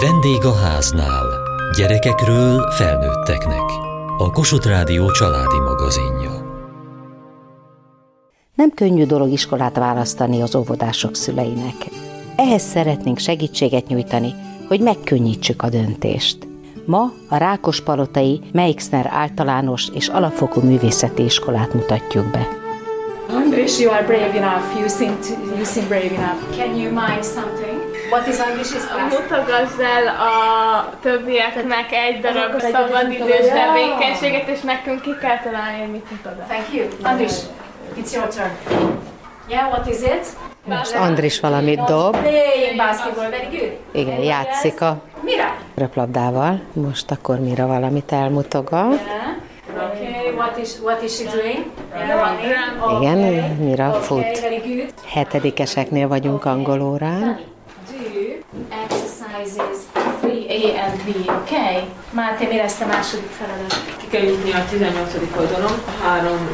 Vendég a háznál. Gyerekekről felnőtteknek. A Kossuth Rádió családi magazinja. Nem könnyű dolog iskolát választani az óvodások szüleinek. Ehhez szeretnénk segítséget nyújtani, hogy megkönnyítsük a döntést. Ma a Rákospalotai Meixner általános és alapfokú művészeti iskolát mutatjuk be. Andris, you are brave enough. You seem, to, you seem brave enough. Can you mime something? What is class? Mutogass el a többieknek egy darab szabadidős tevékenységet, és nekünk ki kell találni, hogy mit mutogat. Thank you. Andris, it's your turn. Yeah, what is it? Most Andris valamit dob. Playing basketball, very good. Igen, játszik a Mira. röplabdával. Most akkor mire valamit elmutogat. Yeah. Okay, what is, what is she doing? Running. Igen, Mira Okay, fut. Hetedikeseknél vagyunk angol órán. Okay? Máté, mi lesz a második feladat? Ki kell jutni a 18. oldalon, a három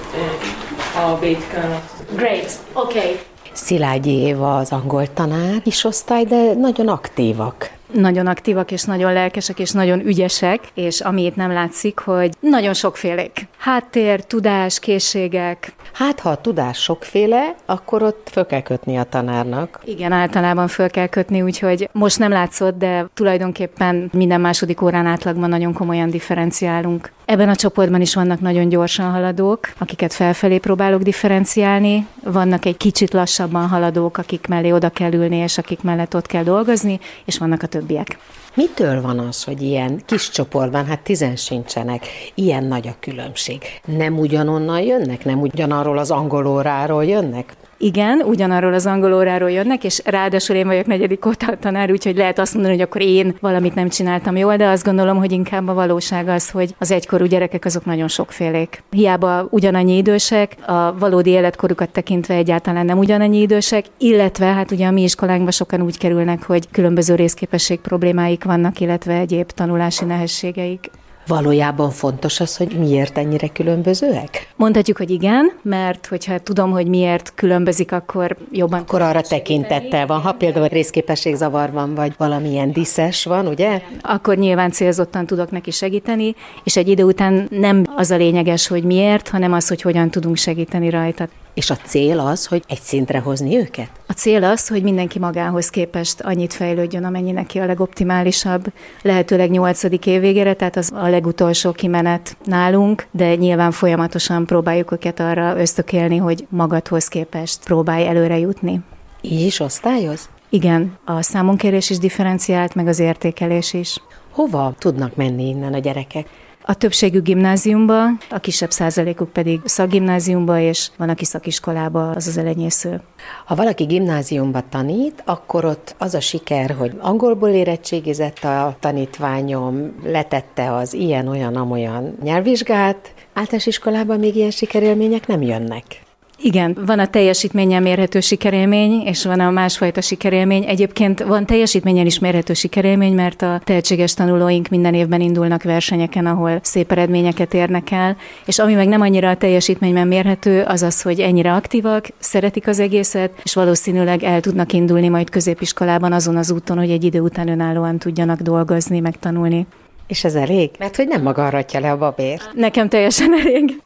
eh, a kell Great, okay. Szilágyi Éva az angol tanár is osztály, de nagyon aktívak. Nagyon aktívak, és nagyon lelkesek, és nagyon ügyesek, és ami itt nem látszik, hogy nagyon sokfélék. Háttér, tudás, készségek. Hát, ha a tudás sokféle, akkor ott föl kell kötni a tanárnak. Igen, általában föl kell kötni, úgyhogy most nem látszott, de tulajdonképpen minden második órán átlagban nagyon komolyan differenciálunk. Ebben a csoportban is vannak nagyon gyorsan haladók, akiket felfelé próbálok differenciálni. Vannak egy kicsit lassabban haladók, akik mellé oda kell ülni, és akik mellett ott kell dolgozni, és vannak a többiek. Mitől van az, hogy ilyen kis csoportban, hát tizen sincsenek, ilyen nagy a különbség? Nem ugyanonnan jönnek? Nem ugyanarról az angol óráról jönnek? Igen, ugyanarról az angol óráról jönnek, és ráadásul én vagyok negyedik óta tanár, úgyhogy lehet azt mondani, hogy akkor én valamit nem csináltam jól, de azt gondolom, hogy inkább a valóság az, hogy az egykorú gyerekek azok nagyon sokfélék. Hiába ugyanannyi idősek, a valódi életkorukat tekintve egyáltalán nem ugyanannyi idősek, illetve hát ugye a mi iskolánkba sokan úgy kerülnek, hogy különböző részképesség problémáik vannak, illetve egyéb tanulási nehézségeik. Valójában fontos az, hogy miért ennyire különbözőek? Mondhatjuk, hogy igen, mert hogyha tudom, hogy miért különbözik, akkor jobban Akkor arra tekintettel van, ha például részképességzavar van, vagy valamilyen diszes van, ugye? akkor nyilván célzottan tudok neki segíteni, és egy idő után nem az a lényeges, hogy miért, hanem az, hogy hogyan tudunk segíteni rajta. És a cél az, hogy egy szintre hozni őket? A cél az, hogy mindenki magához képest annyit fejlődjön, amennyi neki a legoptimálisabb, lehetőleg nyolcadik év végére, tehát az a legutolsó kimenet nálunk, de nyilván folyamatosan próbáljuk őket arra ösztökélni, hogy magadhoz képest próbálj előre jutni. Így is osztályoz? Igen, a számonkérés is differenciált, meg az értékelés is. Hova tudnak menni innen a gyerekek? A többségük gimnáziumba, a kisebb százalékuk pedig szakgimnáziumba, és van, aki szakiskolába, az az elenyésző. Ha valaki gimnáziumba tanít, akkor ott az a siker, hogy angolból érettségizett a tanítványom, letette az ilyen-olyan-amolyan nyelvvizsgát, általános iskolában még ilyen sikerélmények nem jönnek. Igen, van a teljesítményen mérhető sikerélmény, és van a másfajta sikerélmény. Egyébként van teljesítményen is mérhető sikerélmény, mert a tehetséges tanulóink minden évben indulnak versenyeken, ahol szép eredményeket érnek el, és ami meg nem annyira a teljesítményben mérhető, az az, hogy ennyire aktívak, szeretik az egészet, és valószínűleg el tudnak indulni majd középiskolában azon az úton, hogy egy idő után önállóan tudjanak dolgozni, meg tanulni. És ez elég? Mert hogy nem maga le a babért. Nekem teljesen elég.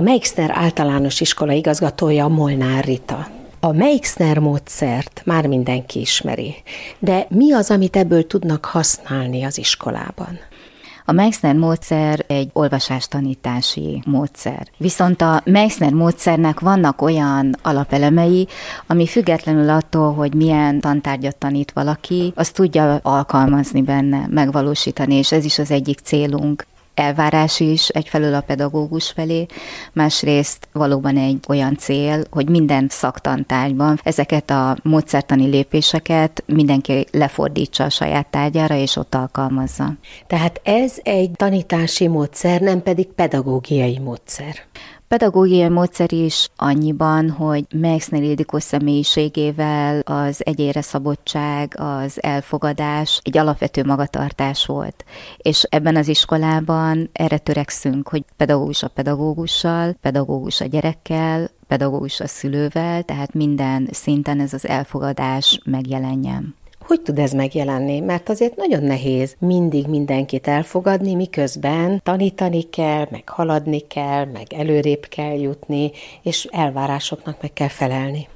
A Meixner általános iskola igazgatója Molnár Rita. A Meixner módszert már mindenki ismeri, de mi az, amit ebből tudnak használni az iskolában? A Meixner módszer egy olvasástanítási módszer. Viszont a Meixner módszernek vannak olyan alapelemei, ami függetlenül attól, hogy milyen tantárgyat tanít valaki, azt tudja alkalmazni benne, megvalósítani, és ez is az egyik célunk elvárás is egyfelől a pedagógus felé, másrészt valóban egy olyan cél, hogy minden szaktantárgyban ezeket a módszertani lépéseket mindenki lefordítsa a saját tárgyára, és ott alkalmazza. Tehát ez egy tanítási módszer, nem pedig pedagógiai módszer. Pedagógiai módszer is annyiban, hogy Meixner Ildikó személyiségével az egyére szabottság, az elfogadás egy alapvető magatartás volt. És ebben az iskolában erre törekszünk, hogy pedagógus a pedagógussal, pedagógus a gyerekkel, pedagógus a szülővel, tehát minden szinten ez az elfogadás megjelenjen. Hogy tud ez megjelenni? Mert azért nagyon nehéz mindig mindenkit elfogadni, miközben tanítani kell, meg haladni kell, meg előrébb kell jutni, és elvárásoknak meg kell felelni.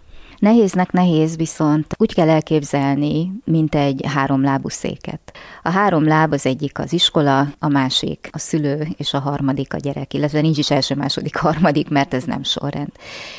Nehéznek nehéz, viszont úgy kell elképzelni, mint egy háromlábú széket. A három láb az egyik az iskola, a másik a szülő, és a harmadik a gyerek, illetve nincs is első, második, harmadik, mert ez nem sorrend.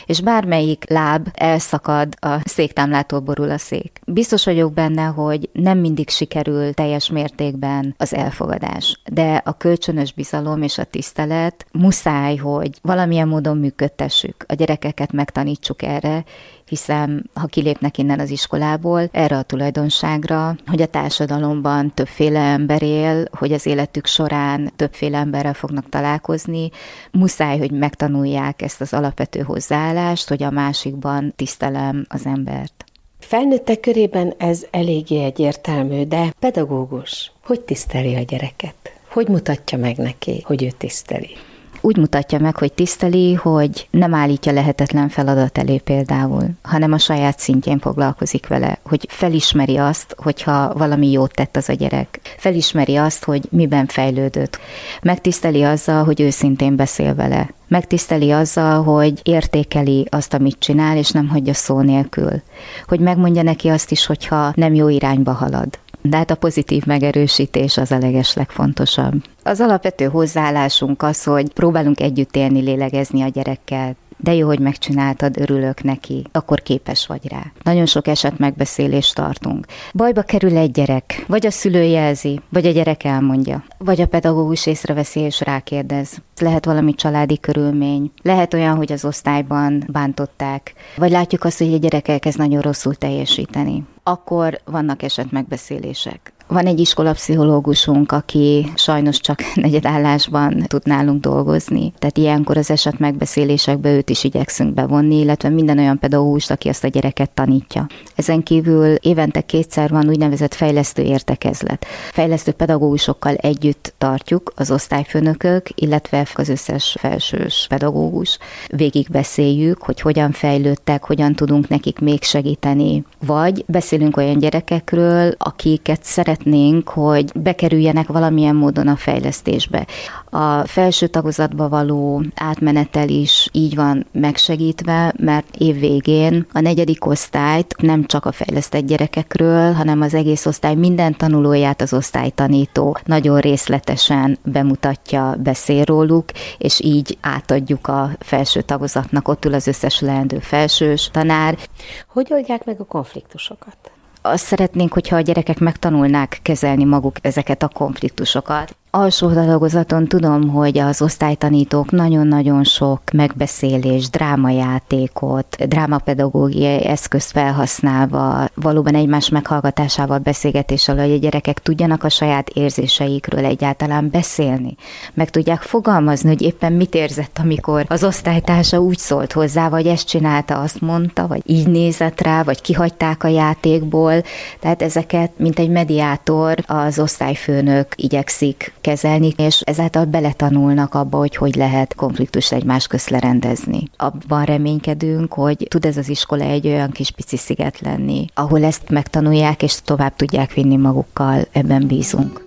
És bármelyik láb elszakad, a széktámlától borul a szék. Biztos vagyok benne, hogy nem mindig sikerül teljes mértékben az elfogadás, de a kölcsönös bizalom és a tisztelet muszáj, hogy valamilyen módon működtessük. A gyerekeket megtanítsuk erre, hiszen ha kilépnek innen az iskolából, erre a tulajdonságra, hogy a társadalomban többféle ember él, hogy az életük során többféle emberrel fognak találkozni, muszáj, hogy megtanulják ezt az alapvető hozzáállást, hogy a másikban tisztelem az embert. Felnőttek körében ez eléggé egyértelmű, de pedagógus hogy tiszteli a gyereket? Hogy mutatja meg neki, hogy ő tiszteli? Úgy mutatja meg, hogy tiszteli, hogy nem állítja lehetetlen feladat elé például, hanem a saját szintjén foglalkozik vele, hogy felismeri azt, hogyha valami jót tett az a gyerek. Felismeri azt, hogy miben fejlődött. Megtiszteli azzal, hogy őszintén beszél vele. Megtiszteli azzal, hogy értékeli azt, amit csinál, és nem hagyja szó nélkül. Hogy megmondja neki azt is, hogyha nem jó irányba halad. De hát a pozitív megerősítés az a leges legfontosabb. Az alapvető hozzáállásunk az, hogy próbálunk együtt élni, lélegezni a gyerekkel, de jó, hogy megcsináltad, örülök neki, akkor képes vagy rá. Nagyon sok eset megbeszélést tartunk. Bajba kerül egy gyerek, vagy a szülő jelzi, vagy a gyerek elmondja, vagy a pedagógus észreveszi és rákérdez. Lehet valami családi körülmény, lehet olyan, hogy az osztályban bántották, vagy látjuk azt, hogy a gyerek elkezd nagyon rosszul teljesíteni akkor vannak eset megbeszélések. Van egy iskolapszichológusunk, aki sajnos csak negyedállásban tud nálunk dolgozni. Tehát ilyenkor az eset megbeszélésekbe őt is igyekszünk bevonni, illetve minden olyan pedagógust, aki azt a gyereket tanítja. Ezen kívül évente kétszer van úgynevezett fejlesztő értekezlet. Fejlesztő pedagógusokkal együtt tartjuk az osztályfőnökök, illetve az összes felsős pedagógus. Végig beszéljük, hogy hogyan fejlődtek, hogyan tudunk nekik még segíteni. Vagy beszélünk olyan gyerekekről, akiket szeret szeretnénk, hogy bekerüljenek valamilyen módon a fejlesztésbe. A felső tagozatba való átmenetel is így van megsegítve, mert év végén a negyedik osztályt nem csak a fejlesztett gyerekekről, hanem az egész osztály minden tanulóját az osztálytanító nagyon részletesen bemutatja, beszél róluk, és így átadjuk a felső tagozatnak, ott ül az összes leendő felsős tanár. Hogy oldják meg a konfliktusokat? Azt szeretnénk, hogyha a gyerekek megtanulnák kezelni maguk ezeket a konfliktusokat alsó dolgozaton tudom, hogy az osztálytanítók nagyon-nagyon sok megbeszélés, drámajátékot, drámapedagógiai eszközt felhasználva, valóban egymás meghallgatásával, beszélgetéssel, hogy a gyerekek tudjanak a saját érzéseikről egyáltalán beszélni. Meg tudják fogalmazni, hogy éppen mit érzett, amikor az osztálytársa úgy szólt hozzá, vagy ezt csinálta, azt mondta, vagy így nézett rá, vagy kihagyták a játékból. Tehát ezeket, mint egy mediátor, az osztályfőnök igyekszik kezelni, és ezáltal beletanulnak abba, hogy hogy lehet konfliktust egymás közt lerendezni. Abban reménykedünk, hogy tud ez az iskola egy olyan kis pici sziget lenni, ahol ezt megtanulják és tovább tudják vinni magukkal, ebben bízunk.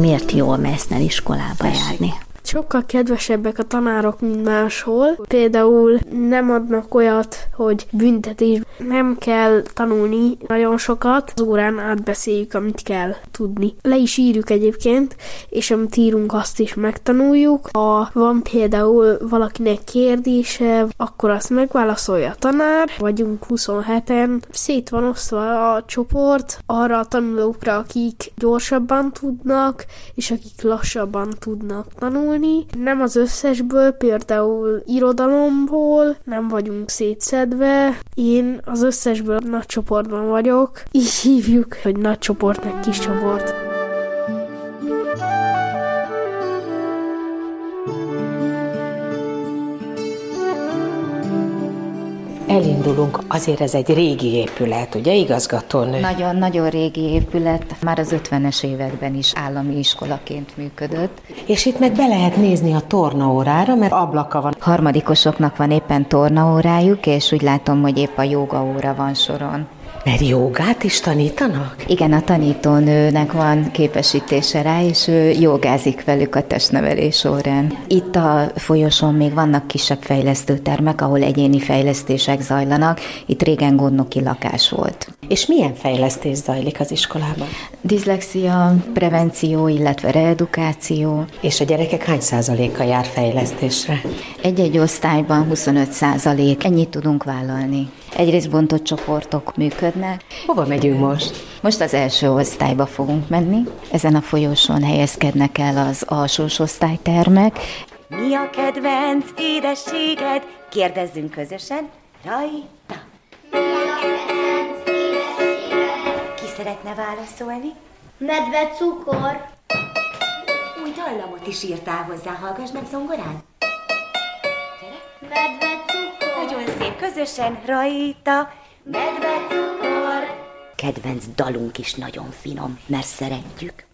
Miért jó a Messner iskolába járni? Sokkal kedvesebbek a tanárok, mint máshol. Például nem adnak olyat, hogy büntetés. Nem kell tanulni nagyon sokat, az órán átbeszéljük, amit kell tudni. Le is írjuk egyébként, és amit írunk, azt is megtanuljuk. Ha van például valakinek kérdése, akkor azt megválaszolja a tanár. Vagyunk 27-en, szét van osztva a csoport arra a tanulókra, akik gyorsabban tudnak, és akik lassabban tudnak tanulni tanítani. Nem az összesből, például irodalomból, nem vagyunk szétszedve. Én az összesből nagy csoportban vagyok. Így hívjuk, hogy nagy csoport, meg kis csoport. Elindulunk, azért ez egy régi épület, ugye igazgatónő? Nagyon-nagyon régi épület, már az 50-es években is állami iskolaként működött. És itt meg be lehet nézni a tornaórára, mert ablaka van. Harmadikosoknak van éppen tornaórájuk, és úgy látom, hogy épp a joga óra van soron. Mert jogát is tanítanak? Igen, a tanítónőnek van képesítése rá, és ő jogázik velük a testnevelés órán. Itt a folyosón még vannak kisebb fejlesztőtermek, ahol egyéni fejlesztések zajlanak. Itt régen gondnoki lakás volt. És milyen fejlesztés zajlik az iskolában? Diszlexia, prevenció, illetve reedukáció. És a gyerekek hány százaléka jár fejlesztésre? Egy-egy osztályban 25 százalék. Ennyit tudunk vállalni. Egyrészt bontott csoportok működnek. Hova megyünk most? Most az első osztályba fogunk menni. Ezen a folyosón helyezkednek el az alsós osztálytermek. Mi a kedvenc édességed? Kérdezzünk közösen. Rajta! Mi a kedvenc édességed? Ki szeretne válaszolni? Medve cukor. Új dallamot is írtál hozzá, hallgass meg zongorán. Medve cukor. Nagyon szép, közösen rajta. Medve cukor. Kedvenc dalunk is nagyon finom, mert szeretjük.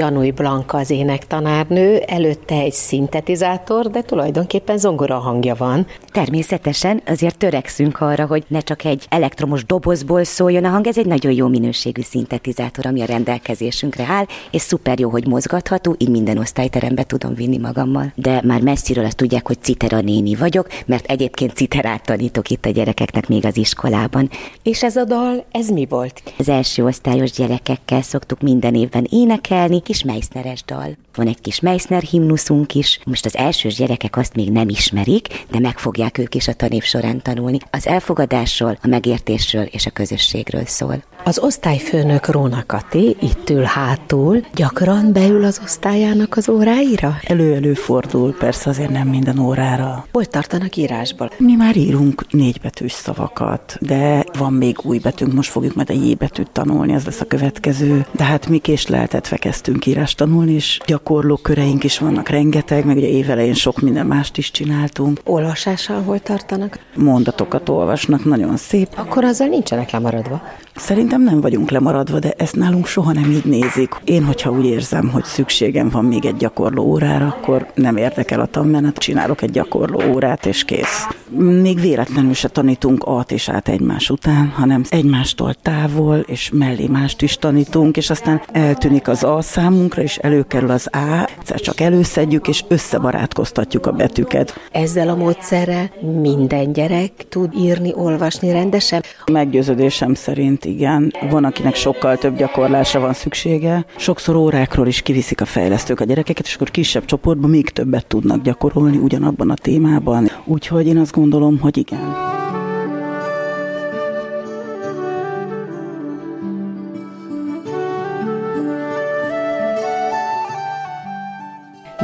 Janui Blanka az énektanárnő, előtte egy szintetizátor, de tulajdonképpen zongora hangja van. Természetesen azért törekszünk arra, hogy ne csak egy elektromos dobozból szóljon a hang, ez egy nagyon jó minőségű szintetizátor, ami a rendelkezésünkre áll, és szuper jó, hogy mozgatható, így minden osztályterembe tudom vinni magammal. De már messziről azt tudják, hogy citera néni vagyok, mert egyébként citerát tanítok itt a gyerekeknek még az iskolában. És ez a dal, ez mi volt? Az első osztályos gyerekekkel szoktuk minden évben énekelni, kis Meissneres dal. Van egy kis Meissner himnuszunk is. Most az elsős gyerekek azt még nem ismerik, de meg fogják ők is a tanév során tanulni. Az elfogadásról, a megértésről és a közösségről szól. Az osztályfőnök Róna Kati itt ül hátul, gyakran beül az osztályának az óráira? Elő-elő fordul, persze azért nem minden órára. Hol tartanak írásból? Mi már írunk négybetűs szavakat, de van még új betűnk, most fogjuk majd a J betűt tanulni, ez lesz a következő. De hát mi késleltetve kezdtünk írást tanulni, és gyakorló köreink is vannak rengeteg, meg ugye évelején sok minden mást is csináltunk. Olvasással hol tartanak? Mondatokat olvasnak, nagyon szép. Akkor azzal nincsenek lemaradva. Szerintem nem vagyunk lemaradva, de ezt nálunk soha nem így nézik. Én, hogyha úgy érzem, hogy szükségem van még egy gyakorló órára, akkor nem érdekel a tanmenet, csinálok egy gyakorló órát, és kész. Még véletlenül se tanítunk at és át egymás után, hanem egymástól távol, és mellé mást is tanítunk, és aztán eltűnik az a számunkra, és előkerül az a, egyszer csak előszedjük, és összebarátkoztatjuk a betűket. Ezzel a módszerrel minden gyerek tud írni, olvasni rendesen? Meggyőződésem szerint igen. Van, akinek sokkal több gyakorlásra van szüksége. Sokszor órákról is kiviszik a fejlesztők a gyerekeket, és akkor kisebb csoportban még többet tudnak gyakorolni ugyanabban a témában. Úgyhogy én azt gondolom, hogy igen.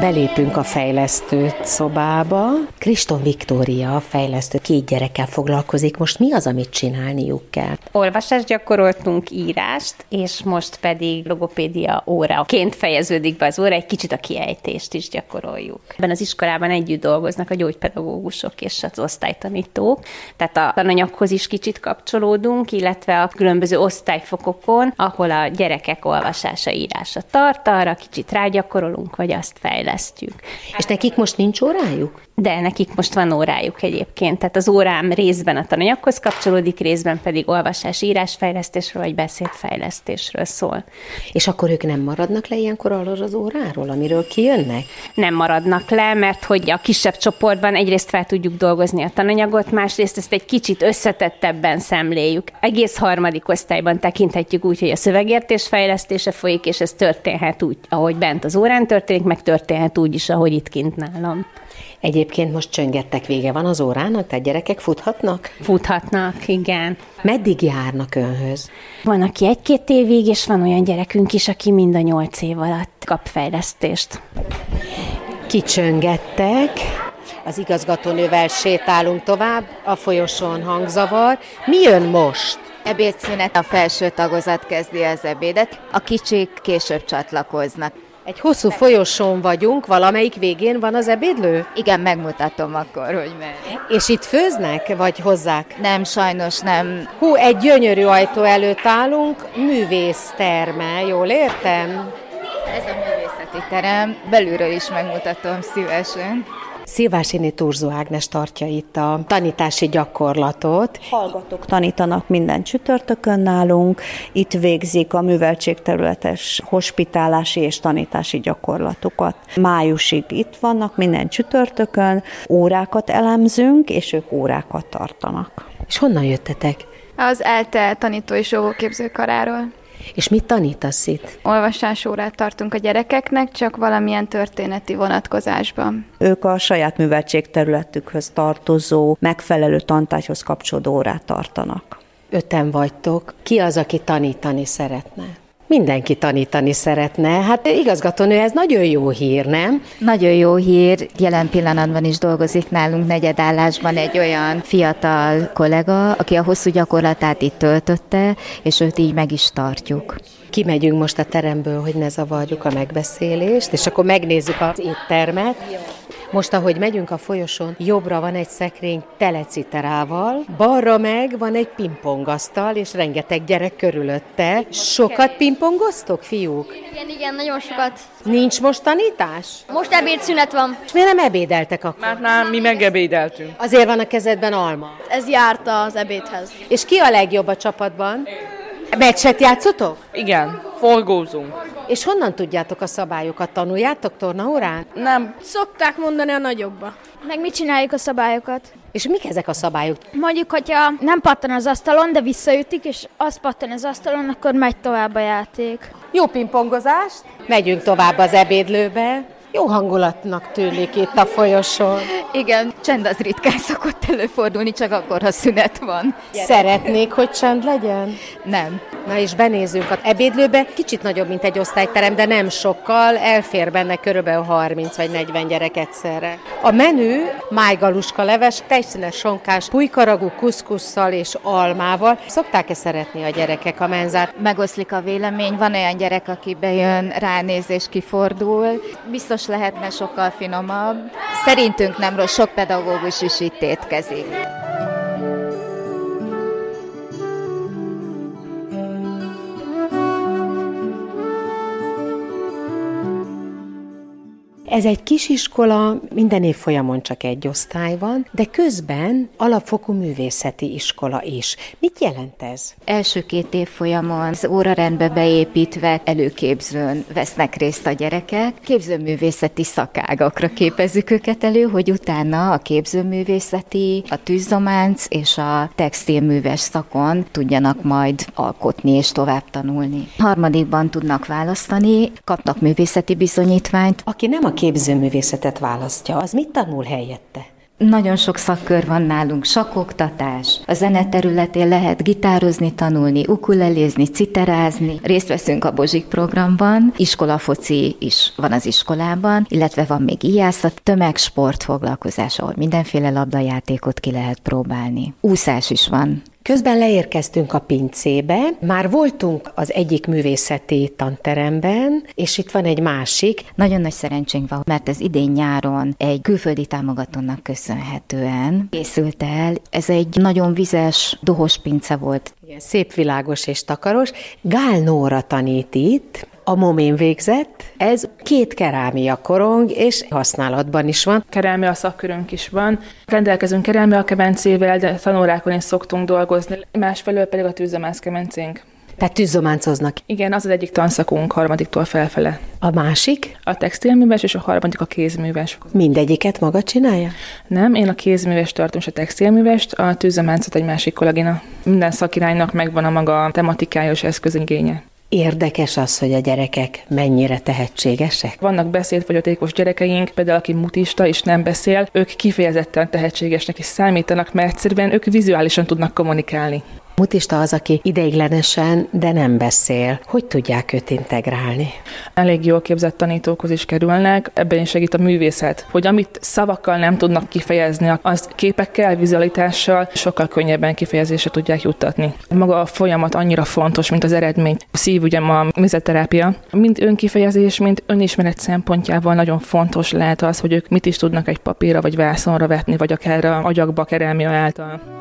Belépünk a fejlesztő szobába. Kriston Viktória, a fejlesztő, két gyerekkel foglalkozik. Most mi az, amit csinálniuk kell? Olvasást gyakoroltunk, írást, és most pedig logopédia óraként fejeződik be az óra, egy kicsit a kiejtést is gyakoroljuk. Ebben az iskolában együtt dolgoznak a gyógypedagógusok és az osztálytanítók, tehát a tananyaghoz is kicsit kapcsolódunk, illetve a különböző osztályfokokon, ahol a gyerekek olvasása, írása tart, arra kicsit rágyakorolunk, vagy azt fejlesztünk fejlesztjük. És nekik most nincs órájuk? De nekik most van órájuk egyébként, tehát az órám részben a tananyaghoz kapcsolódik, részben pedig olvasás, írásfejlesztésről vagy beszédfejlesztésről szól. És akkor ők nem maradnak le ilyenkor arról az óráról, amiről kijönnek? Nem maradnak le, mert hogy a kisebb csoportban egyrészt fel tudjuk dolgozni a tananyagot, másrészt ezt egy kicsit összetettebben szemléljük. Egész harmadik osztályban tekinthetjük úgy, hogy a szövegértés fejlesztése folyik, és ez történhet úgy, ahogy bent az órán történik, meg történhet úgy is, ahogy itt kint nálam. Egyébként most csöngettek vége van az órának, tehát gyerekek futhatnak? Futhatnak, igen. Meddig járnak önhöz? Van, aki egy-két évig, és van olyan gyerekünk is, aki mind a nyolc év alatt kap fejlesztést. Kicsöngettek, az igazgatónővel sétálunk tovább, a folyosón hangzavar. Mi jön most? Ebédszünet, a felső tagozat kezdi az ebédet, a kicsik később csatlakoznak. Egy hosszú folyosón vagyunk, valamelyik végén van az ebédlő? Igen, megmutatom akkor, hogy merre. És itt főznek, vagy hozzák? Nem, sajnos nem. Hú, egy gyönyörű ajtó előtt állunk, művészterme, jól értem? Ez a művészeti terem, belülről is megmutatom szívesen. Szilvásini Turzó Ágnes tartja itt a tanítási gyakorlatot. Hallgatók tanítanak minden csütörtökön nálunk, itt végzik a műveltségterületes hospitálási és tanítási gyakorlatokat. Májusig itt vannak minden csütörtökön, órákat elemzünk, és ők órákat tartanak. És honnan jöttetek? Az ELTE tanító és óvóképzőkaráról. És mit tanítasz itt? Olvasásórát tartunk a gyerekeknek, csak valamilyen történeti vonatkozásban. Ők a saját műveltségterületükhöz tartozó, megfelelő tantárgyhoz kapcsolódó órát tartanak. Öten vagytok. Ki az, aki tanítani szeretne? Mindenki tanítani szeretne. Hát igazgatónő, ez nagyon jó hír, nem? Nagyon jó hír. Jelen pillanatban is dolgozik nálunk negyedállásban egy olyan fiatal kollega, aki a hosszú gyakorlatát itt töltötte, és őt így meg is tartjuk. Kimegyünk most a teremből, hogy ne zavarjuk a megbeszélést, és akkor megnézzük az éttermet. Most, ahogy megyünk a folyosón, jobbra van egy szekrény teleciterával, balra meg van egy pingpongasztal, és rengeteg gyerek körülötte. Sokat pingpongoztok, fiúk? Igen, igen, nagyon sokat. Nincs most tanítás? Most ebédszünet van. És miért nem ebédeltek akkor? Mert már mi megebédeltünk. Azért van a kezedben alma. Ez járt az ebédhez. És ki a legjobb a csapatban? Meccset játszotok? Igen, forgózunk. És honnan tudjátok a szabályokat? Tanuljátok tornaórán? Nem. Szokták mondani a nagyobba. Meg mit csináljuk a szabályokat? És mik ezek a szabályok? Mondjuk, hogyha nem pattan az asztalon, de visszaütik, és az pattan az asztalon, akkor megy tovább a játék. Jó pingpongozást! Megyünk tovább az ebédlőbe. Jó hangulatnak tűnik itt a folyosón. Igen, csend az ritkán szokott előfordulni, csak akkor, ha szünet van. Szeretnék, hogy csend legyen? Nem. Na és benézünk az ebédlőbe, kicsit nagyobb, mint egy osztályterem, de nem sokkal, elfér benne körülbelül 30 vagy 40 gyerek egyszerre. A menü májgaluska leves, tejszínes sonkás, pulykaragú kuszkusszal és almával. Szokták-e szeretni a gyerekek a menzát? Megoszlik a vélemény, van olyan gyerek, aki bejön, ránéz és kifordul. Biztos lehetne sokkal finomabb. Szerintünk nem rossz, sok pedagógus is itt étkezik. Ez egy kisiskola, minden év folyamon csak egy osztály van, de közben alapfokú művészeti iskola is. Mit jelent ez? Első két év folyamon az órarendbe beépítve előképzőn vesznek részt a gyerekek. Képzőművészeti szakágakra képezzük őket elő, hogy utána a képzőművészeti, a tűzzománc és a textilműves szakon tudjanak majd alkotni és tovább tanulni. Harmadikban tudnak választani, kapnak művészeti bizonyítványt. Aki nem a képzőművészetet választja, az mit tanul helyette? Nagyon sok szakkör van nálunk, sakoktatás. A zene területén lehet gitározni, tanulni, ukulelézni, citerázni. Részt veszünk a Bozsik programban, iskolafoci is van az iskolában, illetve van még ijászat, tömegsport foglalkozás, ahol mindenféle labdajátékot ki lehet próbálni. Úszás is van. Közben leérkeztünk a pincébe, már voltunk az egyik művészeti tanteremben, és itt van egy másik. Nagyon nagy szerencsénk van, mert ez idén nyáron egy külföldi támogatónak köszönhetően készült el. Ez egy nagyon vizes, dohos pince volt. Igen, szép, világos és takaros. Gál Nóra tanít itt, a momén végzett, ez két kerámia korong, és használatban is van. Kerámia szakkörünk is van. Rendelkezünk kerámia kemencével, de tanórákon is szoktunk dolgozni. Másfelől pedig a tűzomász kemencénk. Tehát tűzománcoznak. Igen, az az egyik tanszakunk harmadiktól felfele. A másik? A textilműves, és a harmadik a kézműves. Mindegyiket maga csinálja? Nem, én a kézműves tartom, és a textilművest, a tűzománcot egy másik kollégina. Minden szakiránynak megvan a maga tematikája és eszközigénye. Érdekes az, hogy a gyerekek mennyire tehetségesek. Vannak beszédfogyatékos gyerekeink, például aki mutista és nem beszél, ők kifejezetten tehetségesnek is számítanak, mert egyszerűen ők vizuálisan tudnak kommunikálni. Mutista az, aki ideiglenesen, de nem beszél. Hogy tudják őt integrálni? Elég jól képzett tanítókhoz is kerülnek, ebben is segít a művészet, hogy amit szavakkal nem tudnak kifejezni, az képekkel, vizualitással sokkal könnyebben kifejezésre tudják juttatni. Maga a folyamat annyira fontos, mint az eredmény. A szívügyem a mizeterápia. Mind önkifejezés, mind önismeret szempontjából nagyon fontos lehet az, hogy ők mit is tudnak egy papírra vagy vászonra vetni, vagy akár a agyakba kerelmia által.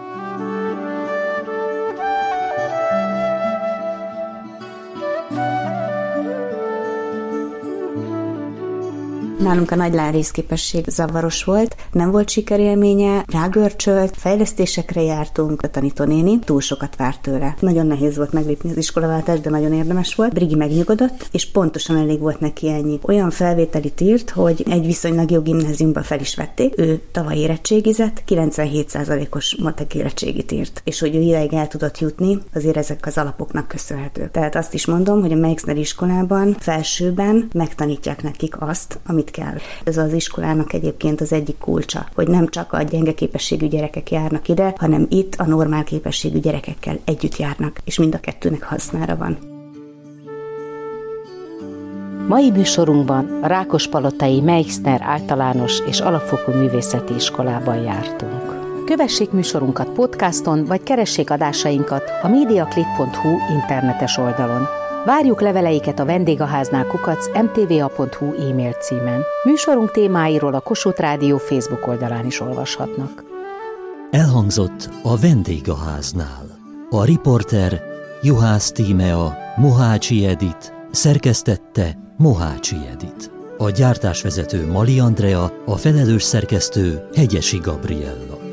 Nálunk a nagy lárészképesség zavaros volt, nem volt sikerélménye, rágörcsölt, fejlesztésekre jártunk, a tanítónéni túl sokat várt tőle. Nagyon nehéz volt meglépni az iskolaváltást, de nagyon érdemes volt. Brigi megnyugodott, és pontosan elég volt neki ennyi. Olyan felvételit írt, hogy egy viszonylag jó gimnáziumba fel is vették. Ő tavaly érettségizett, 97%-os matek érettségit írt. És hogy ő ideig el tudott jutni, azért ezek az alapoknak köszönhető. Tehát azt is mondom, hogy a Meixner iskolában, felsőben megtanítják nekik azt, amit kell. Ez az iskolának egyébként az egyik kulcsa, hogy nem csak a gyenge képességű gyerekek járnak ide, hanem itt a normál képességű gyerekekkel együtt járnak, és mind a kettőnek hasznára van. Mai műsorunkban a Rákospalotai Meixner általános és alapfokú művészeti iskolában jártunk. Kövessék műsorunkat podcaston, vagy keressék adásainkat a mediaclip.hu internetes oldalon. Várjuk leveleiket a vendégháznál kukac mtva.hu e-mail címen. Műsorunk témáiról a Kossuth Rádió Facebook oldalán is olvashatnak. Elhangzott a vendégháznál. A riporter Juhász Tímea, Mohácsi Edit, szerkesztette Mohácsi Edit. A gyártásvezető Mali Andrea, a felelős szerkesztő Hegyesi Gabriella.